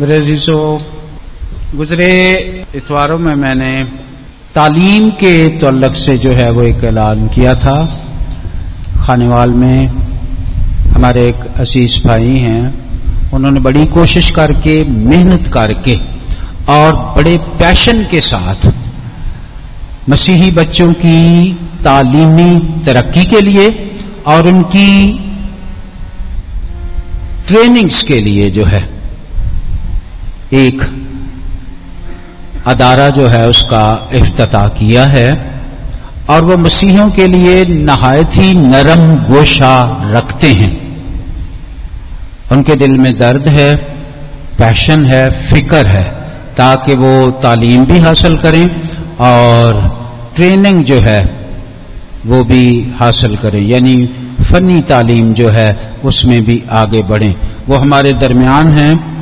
मेरे गुजरे इतवारों में मैंने तालीम के तल्लक से जो है वो एक ऐलान किया था। खानेवाल में हमारे एक असीस भाई हैं। उन्होंने बड़ी कोशिश करके, मेहनत करके और बड़े पैशन के साथ मसीही बच्चों की तालीमी तरक्की के लिए और उनकी ट्रेनिंग्स के लिए जो है एक अदारा जो है उसका अफ्ताह किया है और वो मसीहों के लिए नहायत ही नरम गोशा रखते हैं। उनके दिल में दर्द है, पैशन है, फ़िक्र है, ताकि वो तालीम भी हासिल करें और ट्रेनिंग जो है वो भी हासिल करें। यानी फनी तालीम जो है उसमें भी आगे बढ़ें। वो हमारे दरमियान हैं।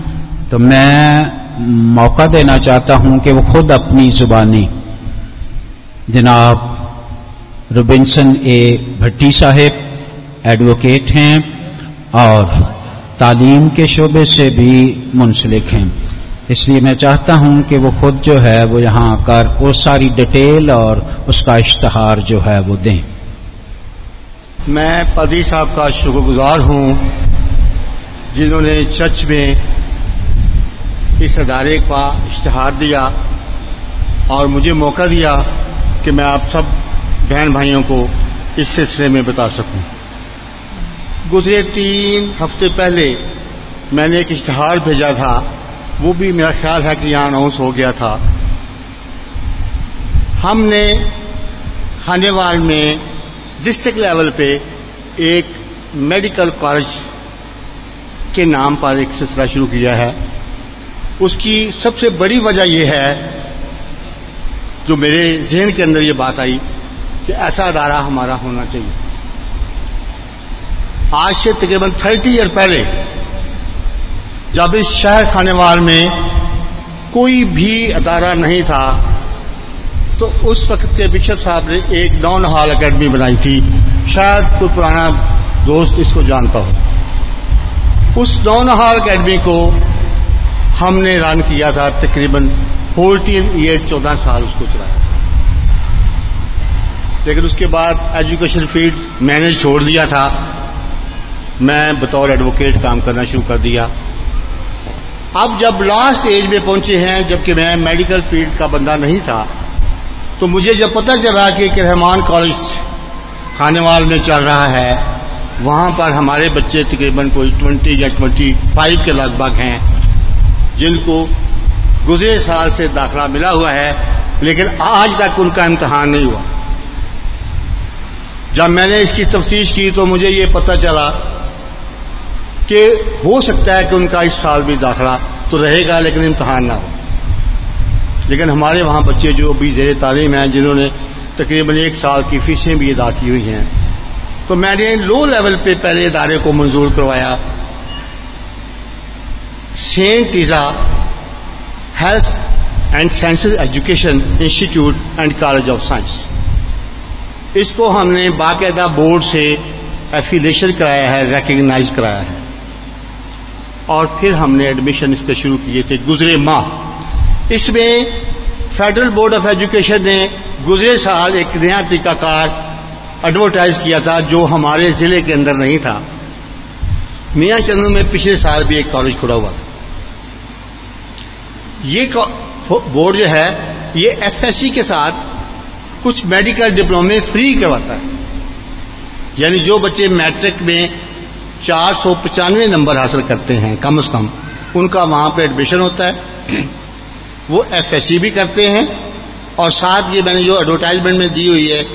तो मैं मौका देना चाहता हूँ कि वो खुद अपनी जुबानी जनाब रुबिनसन ए. भट्टी साहेब एडवोकेट हैं और तालीम के शोबे से भी मुंसलिक हैं। इसलिए मैं चाहता हूँ कि वो खुद जो है वो यहाँ आकर वो सारी डिटेल और उसका इश्तहार जो है वो दें। मैं पदी साहब का शुक्रगुजार हूँ, जिन्होंने चर्च में इस अदारे का इश्तहार दिया और मुझे मौका दिया कि मैं आप सब बहन भाइयों को इस सिलसिले में बता सकूँ। गुजरे तीन हफ़्ते पहले मैंने एक इश्तहार भेजा था, वो भी मेरा ख्याल है कि यहाँ अनाउंस हो गया था। हमने खानेवाल में डिस्ट्रिक्ट लेवल पे एक मेडिकल कॉलेज के नाम पर एक सिलसिला शुरू किया है। उसकी सबसे बड़ी वजह यह है, जो मेरे जहन के अंदर ये बात आई, कि ऐसा अदारा हमारा होना चाहिए। आज से तकरीबन थर्टी ईयर पहले, जब इस शहर खानेवाल में कोई भी अदारा नहीं था तो उस वक्त के बिशप साहब ने एक डाउन हॉल अकेडमी बनाई थी। शायद कोई पुराना दोस्त इसको जानता हो। उस डाउन हॉल अकेडमी को हमने रन किया था तकरीबन फोर्टीन ईयर, चौदह साल उसको चलाया था। लेकिन उसके बाद एजुकेशन फ़ील्ड मैंने छोड़ दिया था। मैं बतौर एडवोकेट काम करना शुरू कर दिया। अब जब लास्ट एज में पहुँचे हैं, जबकि मैं मेडिकल फ़ील्ड का बंदा नहीं था तो मुझे जब पता चला कि रहमान कॉलेज खानेवाल में चल रहा है, वहाँ पर हमारे बच्चे तकरीबन कोई ट्वेंटी या ट्वेंटी फाइव के लगभग हैं। जिनको गुजरे साल से दाखला मिला हुआ है, लेकिन आज तक उनका इम्तहान नहीं हुआ। जब मैंने इसकी तफ्तीश की तो मुझे ये पता चला कि हो सकता है कि उनका इस साल भी दाखला तो रहेगा, लेकिन इम्तहान ना हो। लेकिन हमारे वहाँ बच्चे जो अभी जेर तालीम हैं, जिन्होंने तकरीबन एक साल की फीसें भी अदा की हुई हैं तो मैंने लो लेवल पे पहले इदारे को मंजूर करवाया। सेंट इजा health and sciences education institute and college of science इसको हमने बाकायदा बोर्ड से एफिलेशन कराया है रिकग्नाइज कराया है। और फिर हमने एडमिशन इसके शुरू किए थे गुजरे माह। इसमें फेडरल बोर्ड ऑफ़ एजुकेशन ने गुजरे साल एक नया टीकाकार एडवर्टाइज किया था जो हमारे ज़िले के अंदर नहीं था। मियाँ चंदू में पिछले साल भी एक कॉलेज खुला हुआ था। ये बोर्ड जो है, ये एफएससी के साथ कुछ मेडिकल डिप्लोमे फ्री करवाता है। यानी जो बच्चे मैट्रिक में चार सौ पचानवे नंबर हासिल करते हैं, कम से कम, उनका वहाँ पे एडमिशन होता है। वो एफएससी भी करते हैं, और साथ ये मैंने जो एडवर्टाइजमेंट में दी हुई है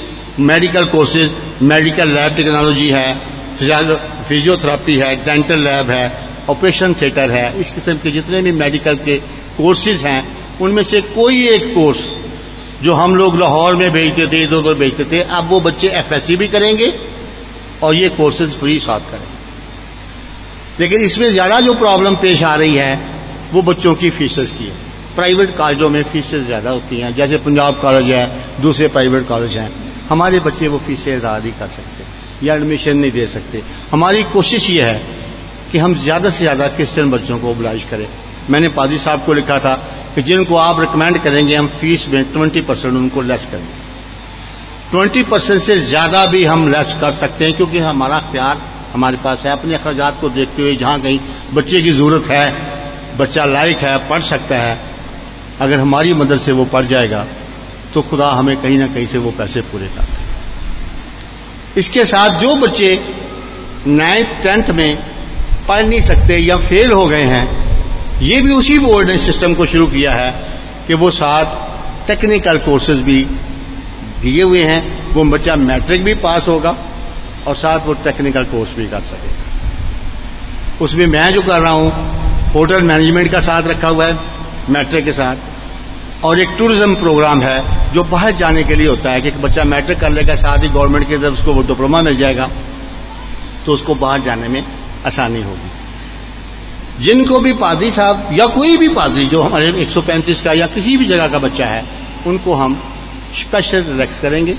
medical courses medical lab technology है फिजियोथेरापी है डेंटल लैब है ऑपरेशन थिएटर है, इस किस्म के जितने भी मेडिकल के कोर्सेज हैं, उनमें से कोई एक कोर्स जो हम लोग लाहौर में भेजते थे, इधर उधर भेजते थे, अब वो बच्चे एफएससी भी करेंगे और ये कोर्सेज फ्री साथ करेंगे। लेकिन इसमें ज़्यादा जो प्रॉब्लम पेश आ रही है, वो बच्चों की फीसेस की है। प्राइवेट कॉलेजों में फीसेस ज़्यादा होती हैं, जैसे पंजाब कॉलेज है, दूसरे प्राइवेट कॉलेज हैं। हमारे बच्चे वो फीसें अदा नहीं कर सकते, या एडमिशन नहीं दे सकते। हमारी कोशिश ये है कि हम ज़्यादा से ज़्यादा क्रिश्चियन बच्चों को ओबलाइज करें। मैंने पादी साहब को लिखा था कि जिनको आप रिकमेंड करेंगे, हम फ़ीस में ट्वेंटी परसेंट उनको लेस करेंगे। ट्वेंटी परसेंट से ज़्यादा भी हम लेस कर सकते हैं, क्योंकि हमारा अख्तियार हमारे पास है। अपने अखराज को देखते हुए जहाँ कहीं बच्चे की ज़रूरत है, बच्चा लायक है, पढ़ सकता है, अगर हमारी मदद से वो पढ़ जाएगा तो खुदा हमें कहीं ना कहीं से वो पैसे पूरे कर इसके साथ जो बच्चे नाइन्थ टेंथ में पढ़ नहीं सकते या फेल हो गए हैं ये भी उसी बोर्ड ने सिस्टम को शुरू किया है कि वो साथ टेक्निकल कोर्सेज भी दिए हुए हैं। वो बच्चा मैट्रिक भी पास होगा और साथ वो टेक्निकल कोर्स भी कर सकेगा। उसमें मैं जो कर रहा हूँ होटल मैनेजमेंट का साथ रखा हुआ है मैट्रिक के साथ। और एक टूरिज़्म प्रोग्राम है जो बाहर जाने के लिए होता है कि बच्चा मैट्रिक कर लेगा, साथ ही गवर्नमेंट की तरफ़ उसको वो डिप्लोमा मिल जाएगा तो उसको बाहर जाने में आसानी होगी। जिनको भी पादरी साहब या कोई भी पादरी जो हमारे 135 का या किसी भी जगह का बच्चा है, उनको हम स्पेशल रिलैक्स करेंगे।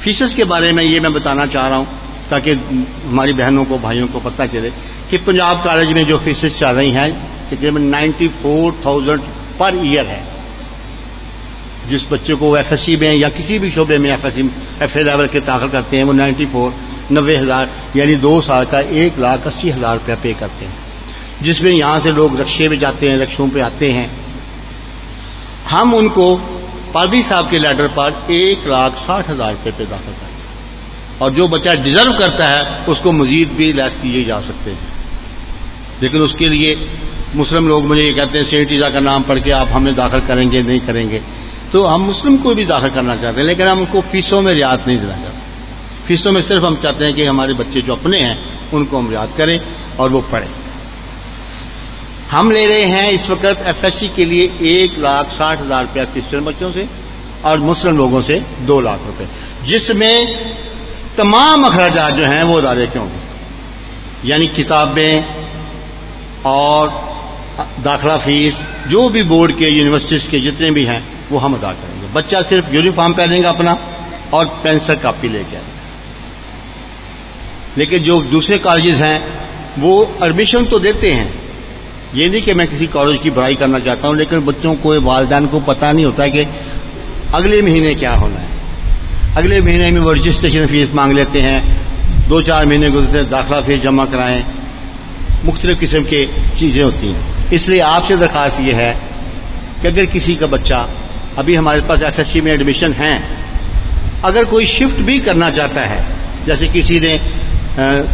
फीसेस के बारे में ये मैं बताना चाह रहा हूँ, ताकि हमारी बहनों को, भाइयों को पता चले कि पंजाब कॉलेज में जो फीसेस चल रही हैं, तकरीबन ninety four thousand per year है। जिस बच्चे को एफ़ में या किसी भी शोबे में एफ़ एफ़ ए लेवल के दाखिल करते हैं, वो नाइन्टी फोर नब्बे हज़ार, यानी दो साल का एक लाख अस्सी हज़ार रुपया पे करते हैं। जिसमें यहाँ से लोग रक्षे में जाते हैं, रक्षों पे आते हैं। हम उनको पादी साहब के लेटर पर एक लाख साठ हज़ार रुपये पे दाखिल करते और जो बच्चा डिजर्व करता है, उसको मजीद भी लैस किए जा सकते हैं। लेकिन उसके लिए मुस्लिम लोग मुझे ये कहते हैं सेठ ईजा का नाम पढ़ के आप हमें दाखिल करेंगे, नहीं करेंगे। तो हम मुस्लिम को भी दाखिल करना चाहते हैं, लेकिन हम उनको फीसों में रियायत नहीं देना चाहते। फीसों में सिर्फ़ हम चाहते हैं कि हमारे बच्चे जो अपने हैं, उनको हम याद करें और वो पढ़ें। हम ले रहे हैं इस वक्त एफएससी के लिए एक लाख साठ हज़ार रुपया क्रिश्चियन बच्चों से और मुस्लिम लोगों से दो लाख रुपए। जिसमें तमाम अखराज जो हैं वो अदारे के होंगे यानी किताबें और दाखला फ़ीस, जो भी बोर्ड के यूनिवर्सिटीज के जितने भी हैं, वो हम अदा करेंगे। बच्चा सिर्फ़ यूनिफॉर्म पहनेगा अपना और पेंसिल कापी लेके आएगा। लेकिन जो दूसरे कॉलेजेस हैं, वो एडमिशन तो देते हैं ये नहीं कि मैं किसी कॉलेज की बुराई करना चाहता हूँ लेकिन बच्चों को वालदान को पता नहीं होता कि अगले महीने क्या होना है। अगले महीने में वो रजिस्ट्रेशन फ़ीस मांग लेते हैं दो चार महीने गुजरते हैं दाखिला फ़ीस जमा कराएँ मुख्तलिफ़ किस्म की चीज़ें होती हैं। इसलिए आपसे दरखास्त ये है कि अगर किसी का बच्चा अभी हमारे पास एफ़ एस सी में एडमिशन है अगर कोई शिफ्ट भी करना चाहता है जैसे किसी ने आ,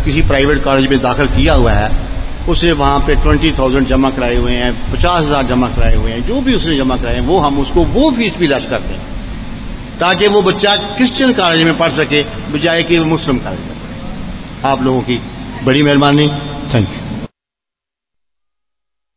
किसी प्राइवेट कॉलेज में दाखिल किया हुआ है उसने वहाँ पे ट्वेंटी थाउज़ेंड जमा कराए हुए हैं, पचास हज़ार जमा कराए हुए हैं, जो भी उसने जमा कराए हैं, वो हम उसको वो फ़ीस भी लच कर दें, ताकि वो बच्चा क्रिश्चियन कॉलेज में पढ़ सके, बजाय कि वो मुस्लिम कॉलेज में पढ़े। आप लोगों की बड़ी मेहरबानी। Thank you.